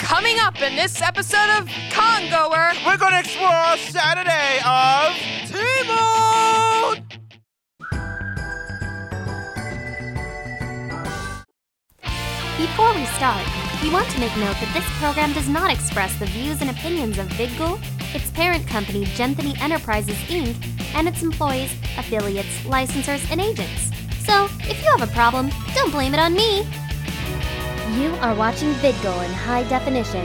Coming up in this episode of Congoer, We're going to explore Saturday of T-Mode! Before we start, we want to make note that this program does not express the views and opinions of VidGul, its parent company Genthany Enterprises Inc., and its employees, affiliates, licensors, and agents. So, if you have a problem, don't blame it on me. You are watching VidGul in high definition.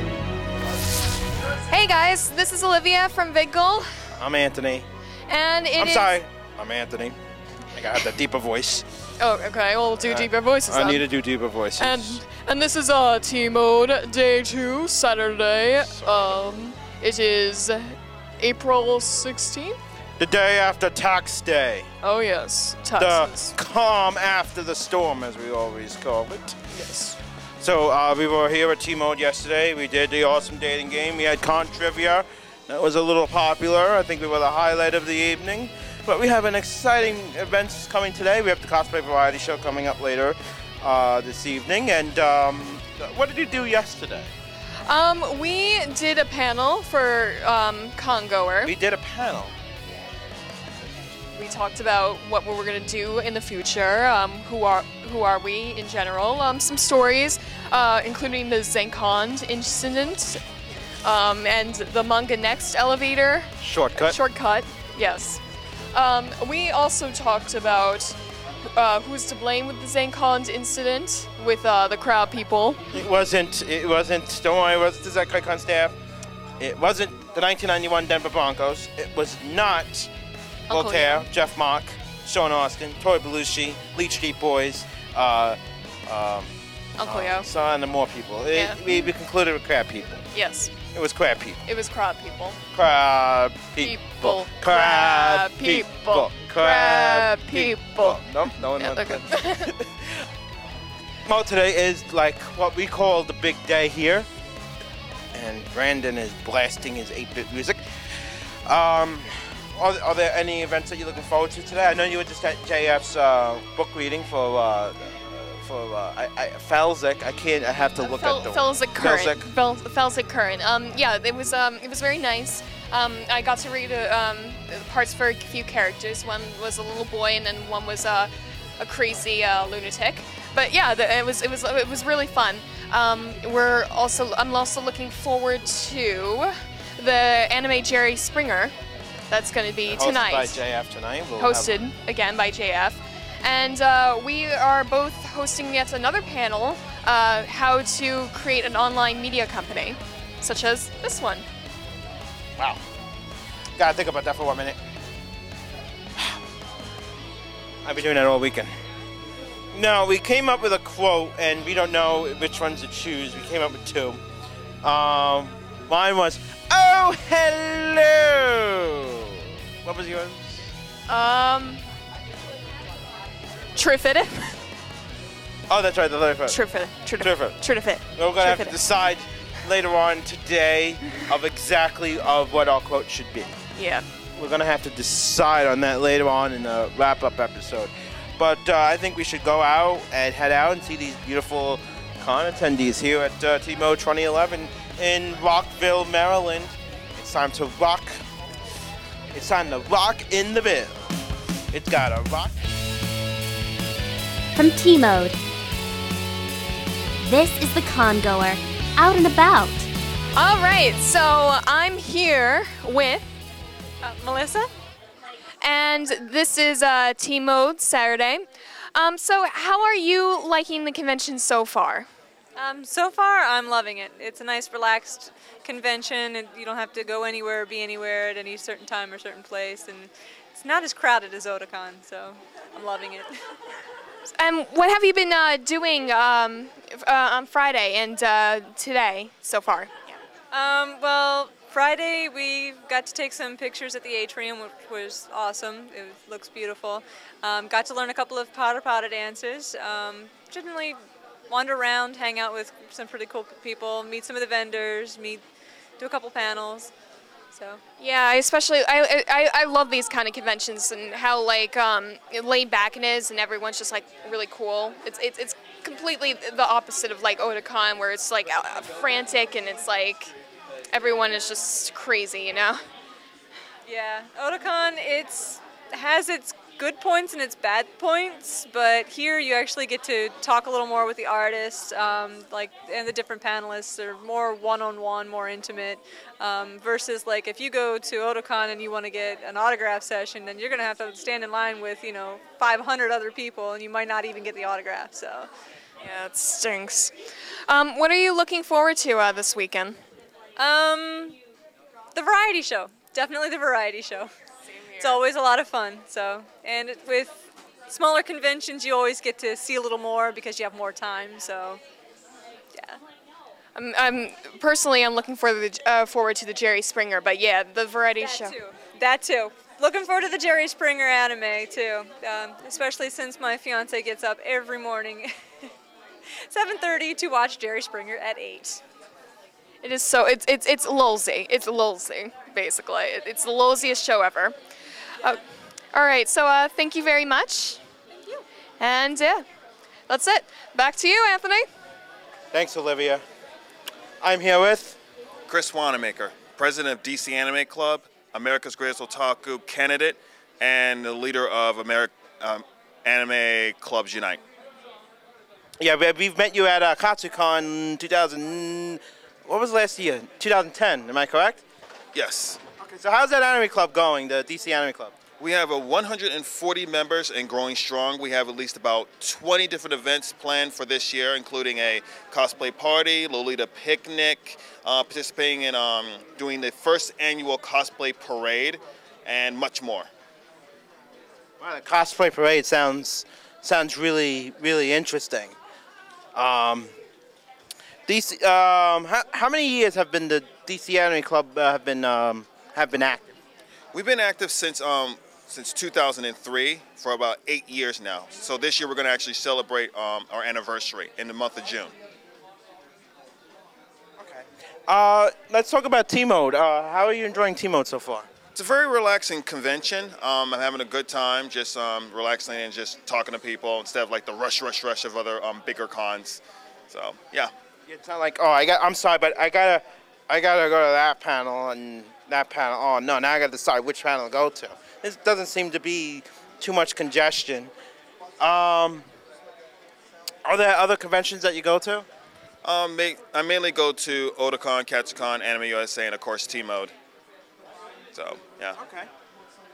hey guys, this is Olivia from VidGul, I'm Anthony. and it I'm is- sorry. I'm Anthony. I gotta have that deeper voice. Oh, okay. We'll do deeper voices. I then. need to do deeper voices. And and this is uh T mode day two Saturday. Um, it is April sixteenth. the day after tax day. Oh yes, The calm after the storm, as we always call it. yes. So uh, we were here at T-Mode yesterday. We did the awesome dating game. We had con trivia. That was a little popular. I think we were the highlight of the evening. But we have an exciting event coming today. We have the cosplay variety show coming up later uh, this evening. And um, what did you do yesterday? Um, we did a panel for um Congoer. We did a panel. We talked about what we were gonna do in the future. Um, who are who are we in general? Um, some stories, uh, including the Zenkon incident, um, and the manga next elevator. Shortcut. Shortcut, yes. Um, we also talked about uh, who's to blame with the Zancons incident with uh, the crowd people. It wasn't. It wasn't. Don't worry. It wasn't the Zekai staff. It wasn't the 1991 Denver Broncos. It was not Uncle Voltaire, Ian. Jeff Mock, Sean Austin, Toy Belushi, Leech Deep Boys, uh, um, Uncle uh, Yo. so on and more people. It- Yeah. we, we concluded with crab people. Yes, It was crab people. it was crowd people. Crab people. Crab Crab people. Crab Crab people. No, no one Yeah, okay. Well, today is like what we call the big day here, and Brandon is blasting his 8-bit music. Um, are, are there any events that you're looking forward to today? I know you were just at JF's uh, book reading for uh, for uh, I, I. I can't. I have to look Fel- at the Felsic Current. Current. Um, yeah, it was um, it was very nice. Um, I got to read uh, um, the parts for a few characters. One was a little boy, and then one was uh, a crazy uh, lunatic. But yeah, the, it was it was it was really fun. Um, we're also I'm also looking forward to the anime Jerry Springer. That's going to be Hosted tonight by JF tonight. We'll hosted again by JF. And uh, we are both hosting yet another panel uh, how to create an online media company, such as this one. Wow. Gotta think about that for one minute. I've been doing that all weekend. No, we came up with a quote, and we don't know which ones to choose. We came up with two. Um, mine was, "Oh, hello." What was yours? Um, Trifid. Oh, that's right, the one. Trifid. Trifid. Trifid. We're gonna have to decide later on today of exactly of what our quote should be. Yeah. We're gonna have to decide on that later on in the wrap-up episode. But uh, I think we should go out and head out and see these beautiful con attendees here at uh, TMO 2011 in Rockville, Maryland. It's time to rock. It's time to rock in the bill. It's gotta rock. From T Mode. This is the Congoer, out and about. All right, so I'm here with uh, Melissa, and this is uh, T Mode Saturday. Um, so, how are you liking the convention so far? Um, so far, I'm loving it. It's a nice, relaxed convention, and you don't have to go anywhere, or be anywhere at any certain time or certain place, and it's not as crowded as Otakon, so I'm loving it. And what have you been uh, doing um, uh, on Friday and uh, today so far? Um, well, Friday we got to take some pictures at the atrium, which was awesome. It looks beautiful. Um, got to learn a couple of Para Para dances. Um, generally wander around, hang out with some pretty cool people, meet some of the vendors, meet, do a couple panels. So Yeah, I especially I, I I love these kind of conventions and how like um, laid back it is, and everyone's just like really cool. It's it's it's completely the opposite of like Otakon, where it's like uh, frantic and it's like everyone is just crazy, you know. yeah, Otakon it's has its good points and its bad points, but here you actually get to talk a little more with the artists, um, like and the different panelists. They're more one-on-one, more intimate. Um, versus like if you go to Otakon and you want to get an autograph session, then you're gonna have to stand in line with you know 500 other people, and you might not even get the autograph. So. Yeah, it stinks. Um, what are you looking forward to uh, this weekend? Um, the variety show. Definitely the variety show. It's always a lot of fun. So, and with smaller conventions, you always get to see a little more because you have more time. So, yeah. I'm, I'm personally I'm looking for the, uh, forward to the Jerry Springer, but yeah, the variety That show. too. That too. Looking forward to the Jerry Springer anime too, um, especially since my fiance gets up every morning, 7:30 to watch Jerry Springer at 8. It is so it's it's it's lulzy. It's lulzy basically. It's the lulziest show ever. Uh, all right, so uh, thank you very much. Thank you. And yeah, that's it. Back to you, Anthony. Thanks, Olivia. I'm here with. Chris Wanamaker, president of DC Anime Club, America's Greatest Otaku candidate, and the leader of Ameri- um, Anime Clubs Unite. Yeah, we- we've met you at uh, KatsuCon 2000. What was last year? 2010. Am I correct? Yes. Okay. So how's that anime club going? The DC Anime Club. We have a 140 members and growing strong. We have at least about 20 different events planned for this year, including a cosplay party, Lolita picnic, uh, participating in um, doing the first annual cosplay parade, and much more. Wow, the cosplay parade sounds sounds really really interesting. Um, DC. Um, how, how many years have been the DC Anime Club uh, have been um, have been active? We've been active since um, since 2003 for about eight years now. So this year we're going to actually celebrate um, our anniversary in the month of June. Okay. Uh, let's talk about T Mode. Uh, how are you enjoying T Mode so far? It's a very relaxing convention. Um, I'm having a good time, just um, relaxing and just talking to people instead of like the rush, rush, rush of other um, bigger cons. So yeah, It's not like oh I got I'm sorry but I gotta I gotta go to that panel and that panel. Oh no, now I gotta decide which panel to go to. This doesn't seem to be too much congestion. Um, are there other conventions that you go to? um, I mainly go to Otakon, Katsucon, Anime USA, and of course T Mode. So yeah, Okay.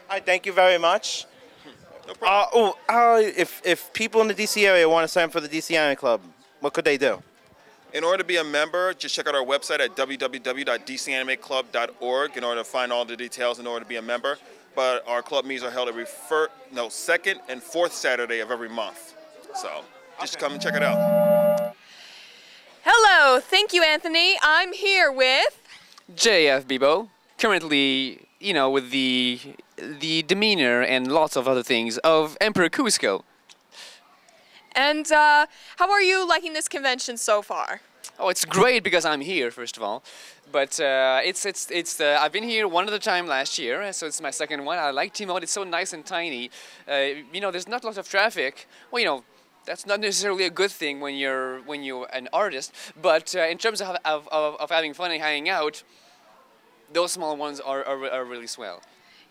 All right, thank you very much. no problem. Uh, oh, uh, if if people in the DC area want to sign up for the DC Anime Club, what could they do? In order to be a member, just check out our website at www.dcanimeclub.org in order to find all the details in order to be a member. But our club meetings are held every fir- no second and fourth Saturday of every month. So just come and check it out. Hello, thank you, Anthony. I'm here with. JF Bibeau, currently, you know, with the the demeanor and lots of other things of Emperor Kuzco. And uh, how are you liking this convention so far? Oh, it's great because I'm here, first of all. But uh, it's it's it's uh, I've been here one a time last year, so it's my second one. I like T-Mode. It's so nice and tiny. Uh, you know, there's not lots of traffic. Well, you know. That's not necessarily a good thing when you're when you're an artist, but uh, in terms of, of, of, of having fun and hanging out, those small ones are, are, are really swell.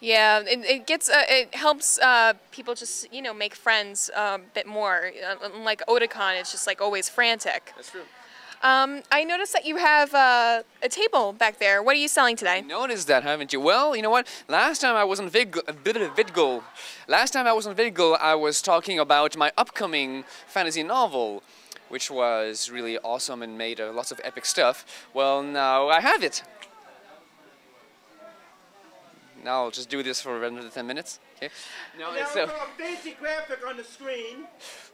Yeah, it, it gets uh, it helps uh, people just you know make friends uh, a bit more. Uh, Unlike Otakon, it's just like always frantic. That's true. Um, I noticed that you have uh, a table back there. What are you selling today? Noticed that, haven't you? Well, you know what? Last time I was on Vidgo, a bit of Vidgo. Last time I was on Vidgo, I was talking about my upcoming fantasy novel, which was really awesome and made uh, lots of epic stuff. Well, now I have it. Now I'll just do this for another 10 minutes. Okay. Now it's uh, a fancy graphic on the screen.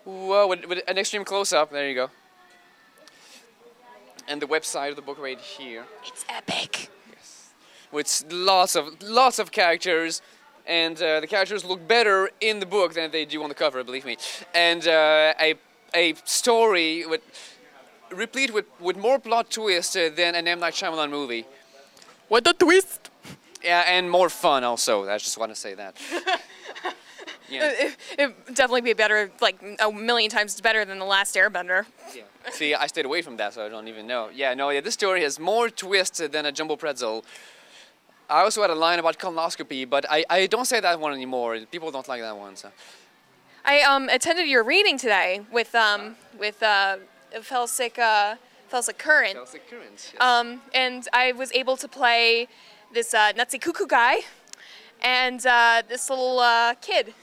whoa, with, with an extreme close-up. There you go. And the website of the book right here. It's epic. Yes. with lots of lots of characters, and uh, the characters look better in the book than they do on the cover, believe me. And uh, a a story with replete with, with more plot twists uh, than an M Night Shyamalan movie. What the twist? Yeah, and more fun also. I just want to say that. yeah. It, it'd definitely be better, like a million times better than the last Airbender. yeah. See, I stayed away from that, so I don't even know. Yeah, no, yeah, this story has more twists than a jumbo pretzel. I also had a line about colonoscopy, but I, I don't say that one anymore. People don't like that one, so. I um, attended your reading today with um, with uh, Felsic uh, Felsic Current, Chelsea Currents, yes. um, and I was able to play this uh, Cuckoo guy and uh, this little uh, kid.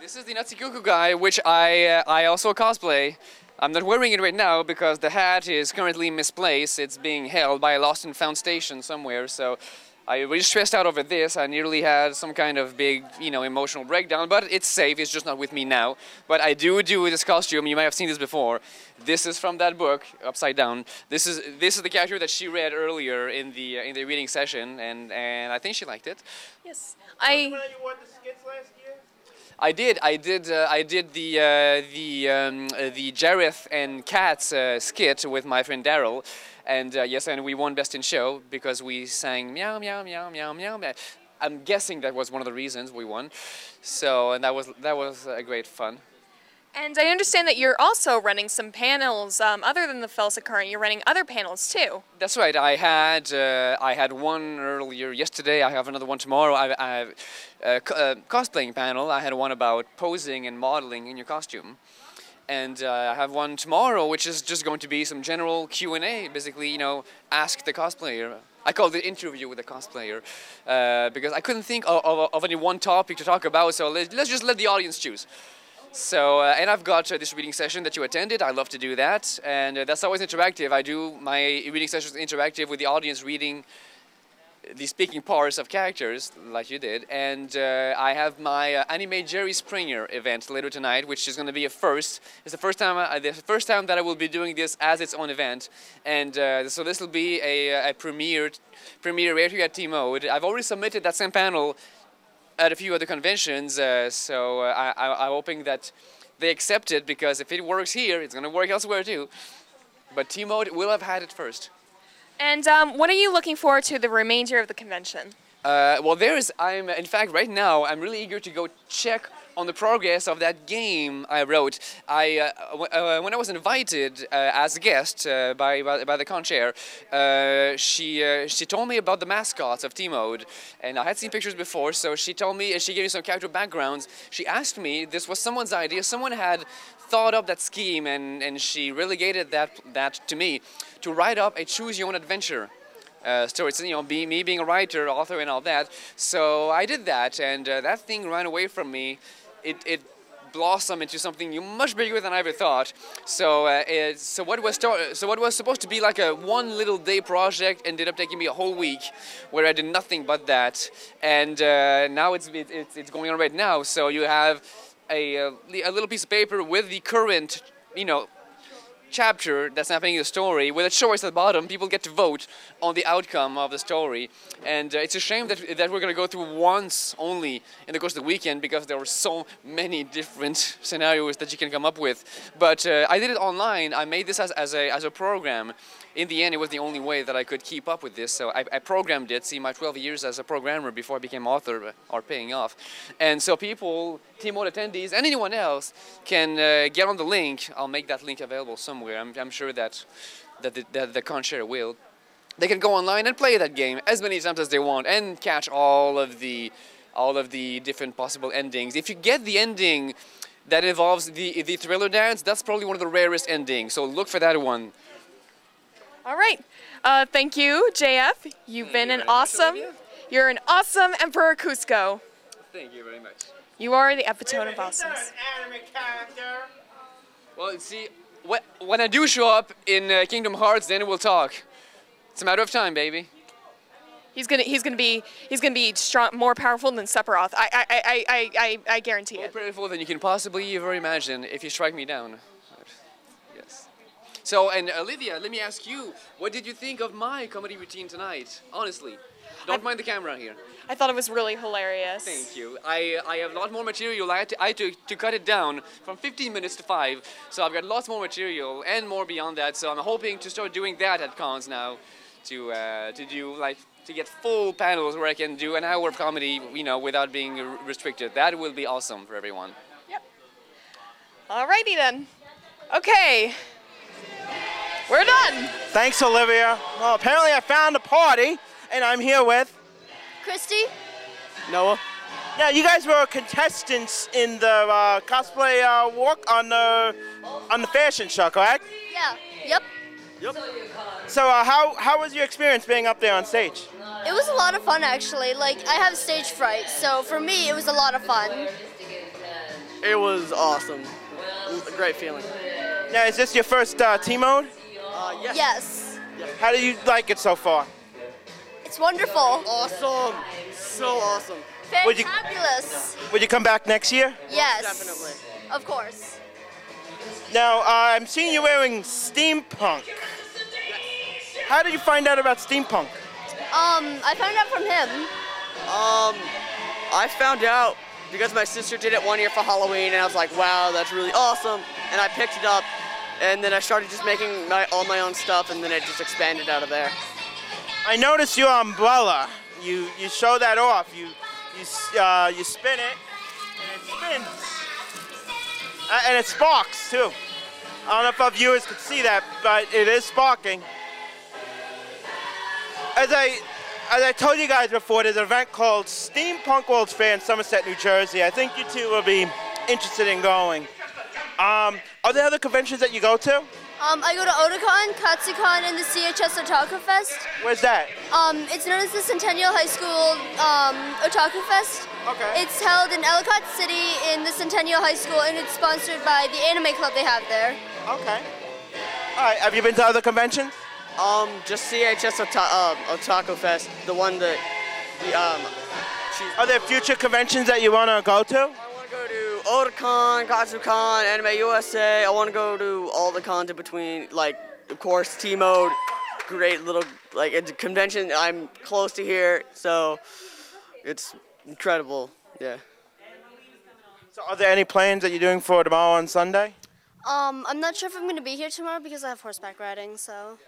This is the Nazi Cuckoo guy, which I uh, I also cosplay. I'm not wearing it right now because the hat is currently misplaced. It's being held by a lost and found station somewhere. So I was stressed out over this. I nearly had some kind of big, you know, emotional breakdown. But it's safe. It's just not with me now. But I do do this costume. You might have seen this before. This is from that book, Upside Down. This is this is the character that she read earlier in the uh, in the reading session, and and I think she liked it. Yes, I. Did you won the skits last year? I did. I did. Uh, I did the uh, the um, uh, the Jareth and Cats uh, skit with my friend Daryl, and uh, yes, and we won Best in Show because we sang meow meow meow meow meow. meow. I'm guessing that was one of the reasons we won. So and that was that was a great fun. And I understand that you're also running some panels um, other than the Felsic Current. You're running other panels too. That's right. I had uh, I had one earlier yesterday. I have another one tomorrow. I, I have a co- uh, cosplaying panel. I had one about posing and modeling in your costume, and uh, I have one tomorrow, which is just going to be some general Q and A. Basically, you know, ask the cosplayer. I called it interview with the cosplayer uh, because I couldn't think of, of, of any one topic to talk about. So let, let's just let the audience choose. So, uh, and I've got uh, this reading session that you attended. I love to do that, and uh, that's always interactive. I do my reading sessions interactive with the audience reading the speaking parts of characters, like you did. And uh, I have my uh, anime Jerry Springer event later tonight, which is going to be a first. It's the first time, uh, the first time that I will be doing this as its own event, and uh, so this will be a, a premiere, premiere right here at T Mode. I've already submitted that same panel at a few other conventions, uh, so uh, I, I, I'm hoping that they accept it because if it works here, it's going to work elsewhere too. But T Mode will have had it first. And um, what are you looking forward to the remainder of the convention? Uh, well, there is. I'm in fact right now. I'm really eager to go check on the progress of that game I wrote. I uh, uh, when I was invited uh, as a guest uh, by, by by the con chair, uh, she she told me about the mascots of T Mode, and I had seen pictures before. So she told me, and she gave me some character backgrounds. She asked me, this was someone's idea. Someone had thought up that scheme, and and she relegated that that to me to write up a choose your own adventure uh, stories. You know, be, me being a writer, author, and all that. So I did that, and uh, that thing ran away from me. It, it blossomed into something much bigger than I ever thought. So, uh, it, so what was so what was supposed to be like a one little day project ended up taking me a whole week, where I did nothing but that. And uh, now it's, it, it's it's going on right now. So you have a, a a little piece of paper with the current, you know, chapter that's happening in the story with a choice at the bottom people get to vote on the outcome of the story. And uh, it's a shame that, that we're going to go through once only in the course of the weekend because there are so many different scenarios that you can come up with. But uh, i did it online. I made this as, as, a, as a program in the end it was the only way that i could keep up with this. So i, I programmed it see my 12 years as a programmer before i became author are paying off. And so people team mode attendees and anyone else can uh, get on the link. I'll make that link available somewhere. I'm, I'm sure that that the, that the will. They can go online and play that game as many times as they want and catch all of the all of the different possible endings. If you get the ending that involves the the thriller dance that's probably one of the rarest endings. So look for that one All right. Uh, thank you, JF. You've been you an very much, awesome. Olivia. You're an awesome Emperor Kuzco. thank you very much You are the epitome of awesomeness. anime character. Well, see, when I do show up in uh, Kingdom Hearts, then we'll talk. It's a matter of time, baby. He's gonna he's gonna be he's gonna be strong, more powerful than Sephiroth. I I I I I, I guarantee More it. More powerful than you can possibly ever imagine if you strike me down. So, and Olivia, let me ask you, what did you think of my comedy routine tonight? Honestly, don't mind the camera here. I thought it was really hilarious. Thank you. I, I have a lot more material. I had, to, I had to, to cut it down from 15 minutes to 5. So I've got lots more material and more beyond that. So I'm hoping to start doing that at cons now to uh, to do like to get full panels where I can do an hour of comedy, you know, without being restricted. That will be awesome for everyone. Yep. Alrighty then. Okay. We're done. Thanks, Olivia. Well, apparently I found a party, and I'm here with. Christy? Noah? Now, you guys were contestants in the uh, cosplay uh, walk on the on the fashion show, correct? Yeah. Yep. Yep. So, uh, how how was your experience being up there on stage? It was a lot of fun actually. Like I have stage fright, so for me it was a lot of fun. It was awesome. It was a great feeling. Now, is this your first uh, T mode? Uh, yes. Yes. How do you like it so far? It's wonderful. Awesome. So awesome. Would you- Fantabulous. Would you come back next year? Yes. Definitely. Of course. Now, uh, I'm seeing you wearing steampunk. How did you find out about steampunk? Um, I found out from him. Um, I found out because my sister did it one year for Halloween, and I was like, wow, that's really awesome. And I picked it up, and then I started just making my, all my own stuff, and then it just expanded out of there. I noticed your umbrella. You you show that off. You you uh, you spin it, and it spins, uh, and it sparks too. I don't know if our viewers could see that, but it is sparking. As I as I told you guys before, there's an event called Steampunk World's Fair in Somerset, New Jersey. I think you two will be interested in going. Um, are there other conventions that you go to? Um, I go to Otakon, Katsucon, and the CHS Otaku Fest. Where's that? Um, it's known as the Centennial High School um, Otaku Fest. Okay. It's held in Ellicott City in the Centennial High School, and it's sponsored by the anime club they have there. Okay. All right. Have you been to other conventions? Um, just CHS Ota- uh, Otaku Fest, the one that, the, um, Are there future conventions that you want to go to? I want to go to Otakon, Katsucon, Anime USA. I want to go to all the cons in between, like, of course, T Mode. Great little, like, it's a convention. I'm close to here, so it's incredible. Yeah. So are there any plans that you're doing for tomorrow and Sunday? Um, I'm not sure if I'm going to be here tomorrow because I have horseback riding, so.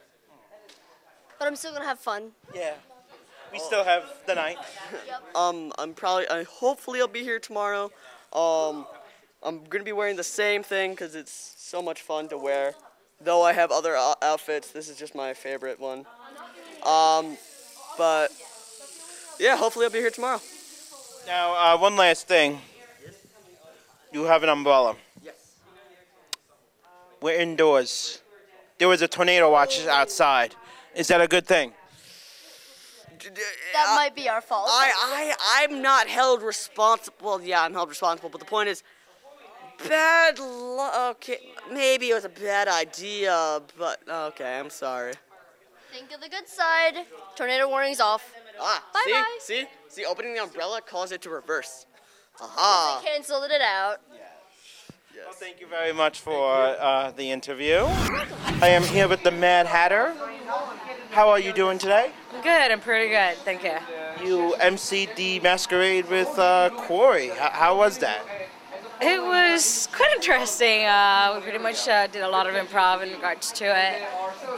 But I'm still going to have fun. Yeah. We still have the night. Um, I'm probably, I hopefully I'll be here tomorrow. Um, I'm gonna be wearing the same thing because it's so much fun to wear. Though I have other outfits, this is just my favorite one. Um, but yeah, hopefully I'll be here tomorrow. Now, uh, one last thing. You have an umbrella. Yes. We're indoors. There was a tornado watch outside. Is that a good thing? That might be our fault. I, I, I'm not held responsible. Well, yeah, I'm held responsible, but the point is, bad luck. Okay, maybe it was a bad idea, but okay, I'm sorry. Think of the good side. Tornado warning's off. Ah, Bye-bye. see, see, see, opening the umbrella caused it to reverse. Aha. They canceled it out. Yes. Well, thank you very much for uh, the interview. I am here with the Mad Hatter. How are you doing today? Good, I'm pretty good, thank you. You MC'd the masquerade with uh, Corey. How, how was that? It was quite interesting. Uh, we pretty much uh, did a lot of improv in regards to it,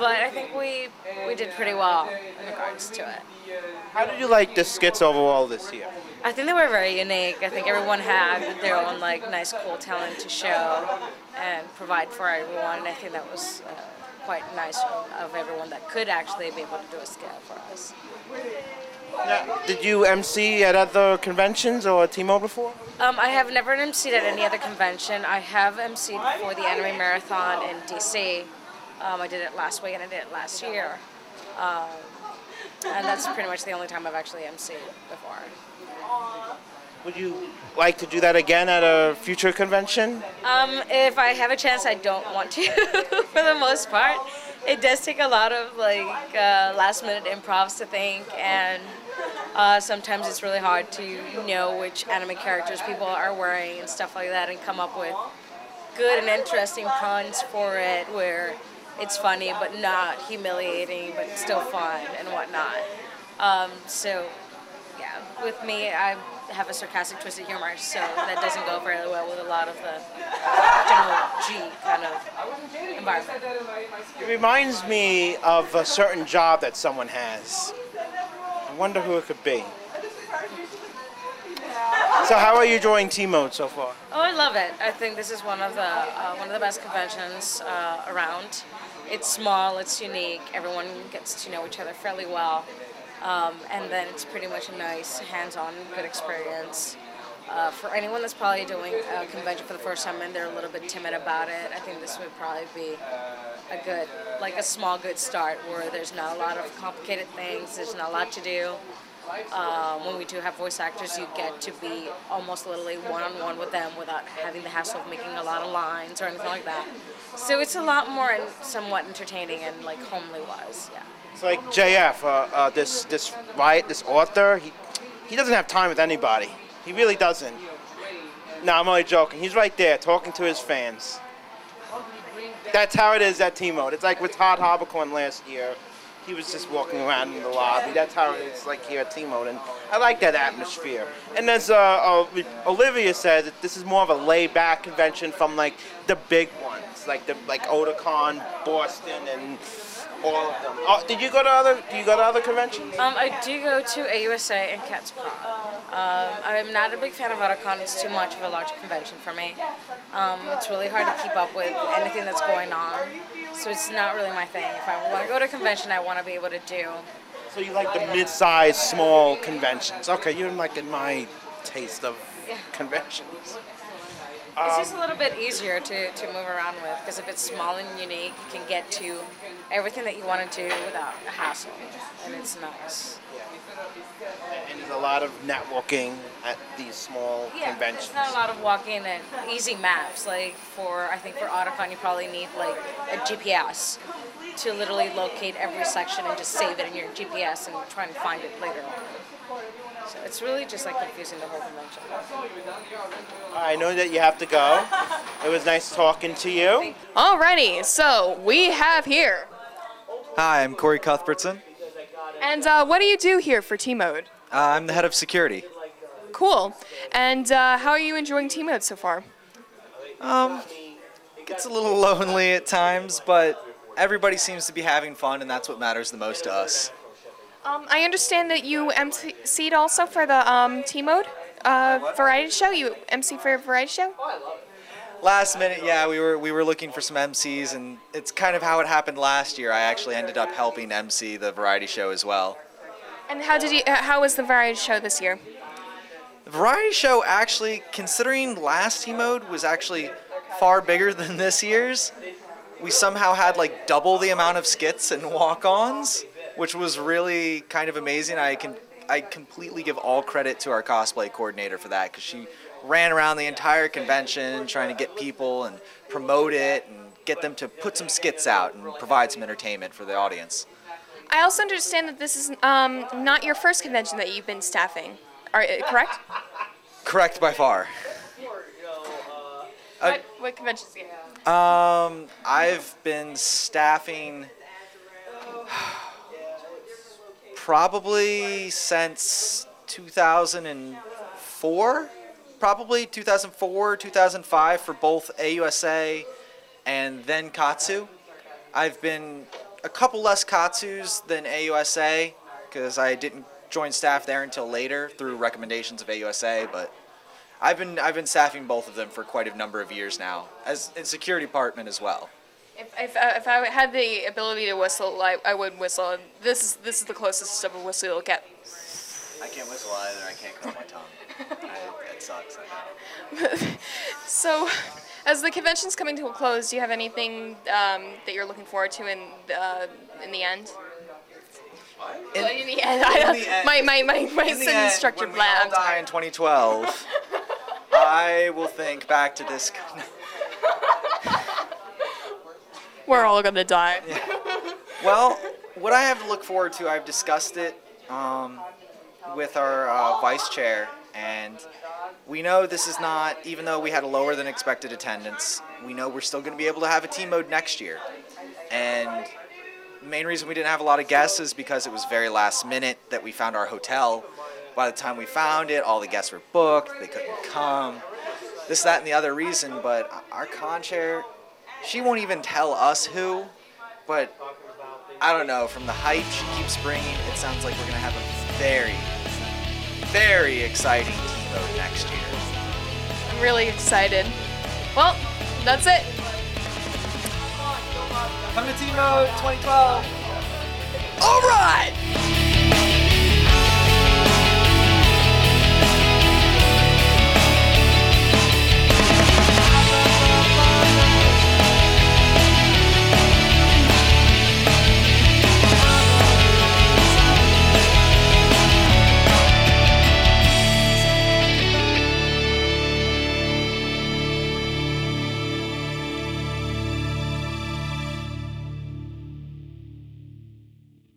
but I think we we did pretty well in regards to it. How did you like the skits overall this year? I think they were very unique. I think everyone had their own like nice, cool talent to show and provide for everyone, and I think that was uh, quite nice of everyone that could actually be able to do a scale for us. Now, did you MC at other conventions or T-Mode before? Um, I have never emceed at any other convention. I have emceed for the Anime Marathon in DC. Um, I did it last week and I did it last year. Um, and that's pretty much the only time I've actually emceed before. Would you like to do that again at a future convention? Um, if I have a chance, I don't want to, for the most part. It does take a lot of like uh, last minute improvs to think, and uh, sometimes it's really hard to know which anime characters people are wearing and stuff like that, and come up with good and interesting puns for it where it's funny but not humiliating, but still fun and whatnot. Um, so, yeah, with me, I have a sarcastic twist of humor, so that doesn't go very well with a lot of the general G kind of environment. It reminds me of a certain job that someone has. I wonder who it could be. So how are you enjoying T-Mode so far? Oh, I love it. I think this is one of the uh, one of the best conventions uh, around. It's small, it's unique. Everyone gets to know each other fairly well, um, and then it's pretty much a nice, hands-on, good experience. Uh, for anyone that's probably doing a convention for the first time and they're a little bit timid about it, I think this would probably be a good, like a small good start where there's not a lot of complicated things, there's not a lot to do. Uh, when we do have voice actors, you get to be almost literally one-on-one with them without having the hassle of making a lot of lines or anything like that. So it's a lot more somewhat entertaining and like homely wise, yeah. It's like JF, uh, uh, this this right, this author. He he doesn't have time with anybody. He really doesn't. No, I'm only joking. He's right there talking to his fans. That's how it is at T-Mode. It's like with Todd Haberkorn last year. He was just walking around in the lobby. That's how it is like here at T-Mode, and I like that atmosphere. And as uh, uh, Olivia said, this is more of a laid-back convention from like the big ones, like the like Otakon, Boston, and all of them. Oh, did you go to other? Do you go to other conventions? Um, I do go to AUSA and Katsucon. Um, I'm not a big fan of Otakon. It's too much of a large convention for me. Um, it's really hard to keep up with anything that's going on, so it's not really my thing. If I want to go to a convention, I want to be able to do. So you like the mid-sized, small conventions? Okay, you're like in my taste of conventions. It's just a um, little bit easier to, to move around with because if it's small and unique, you can get to everything that you want to do without a hassle, and it's nice. And there's a lot of networking at these small Yeah, conventions. it's not a lot of walking and easy maps. Like for I think for Otakon, you probably need like a GPS to literally locate every section and just save it in your GPS and try and find it later on. So it's really just like confusing the whole convention. I know that you have to go. It was nice talking to you. Alrighty, so we have here. Hi, I'm Corey Cuthbertson. And uh, what do you do here for T-Mode? Uh, I'm the head of security. Cool. And uh, how are you enjoying T-Mode so far? Um, gets a little lonely at times, but everybody seems to be having fun, and that's what matters the most to us. Um, I understand that you MC'd also for the um, T-Mode uh, variety show. You MC for a variety show? Last minute, yeah, we were we were looking for some MCs, and it's kind of how it happened last year. I actually ended up helping MC the variety show as well. And how did you? Uh, how was the variety show this year? The variety show actually, considering last T mode was actually far bigger than this year's, we somehow had like double the amount of skits and walk-ons, which was really kind of amazing. I can I completely give all credit to our cosplay coordinator for that because she ran around the entire convention trying to get people and promote it and get them to put some skits out and provide some entertainment for the audience. I also understand that this is um, not your first convention that you've been staffing. Are uh, correct? Correct by far. Uh, what, what conventions? do you have? Um, I've been staffing probably since 2004, probably 2004, 2005 for both AUSA and then Katsu. I've been a couple less Katsus than AUSA because I didn't join staff there until later through recommendations of AUSA, but I've been I've been staffing both of them for quite a number of years now, as in security department as well. If, if, uh, if I had the ability to whistle, I, I would whistle. And This is this is the closest of a whistle you'll get. I can't whistle either. I can't curl my tongue. I, it sucks. So, as the convention's coming to a close, do you have anything um, that you're looking forward to in uh, in the end? In, in the end, I don't, the end- my my my my in the sentence end, structure when we all bland. die in 2012, I will think back to this. We're all gonna die. Well, what I have to look forward to, I've discussed it um, with our uh, vice chair, and we know this is not, even though we had a lower than expected attendance, we know we're still going to be able to have a team mode next year. And the main reason we didn't have a lot of guests is because it was very last minute that we found our hotel. by the time we found it, all the guests were booked, they couldn't come. This, that, and the other reason, but our con chair, she won't even tell us who, but I don't know, from the hype she keeps bringing, it sounds like we're going to have a very, very exciting team mode next year. I'm really excited. Well, that's it. Come to Team Mode 2012. All right!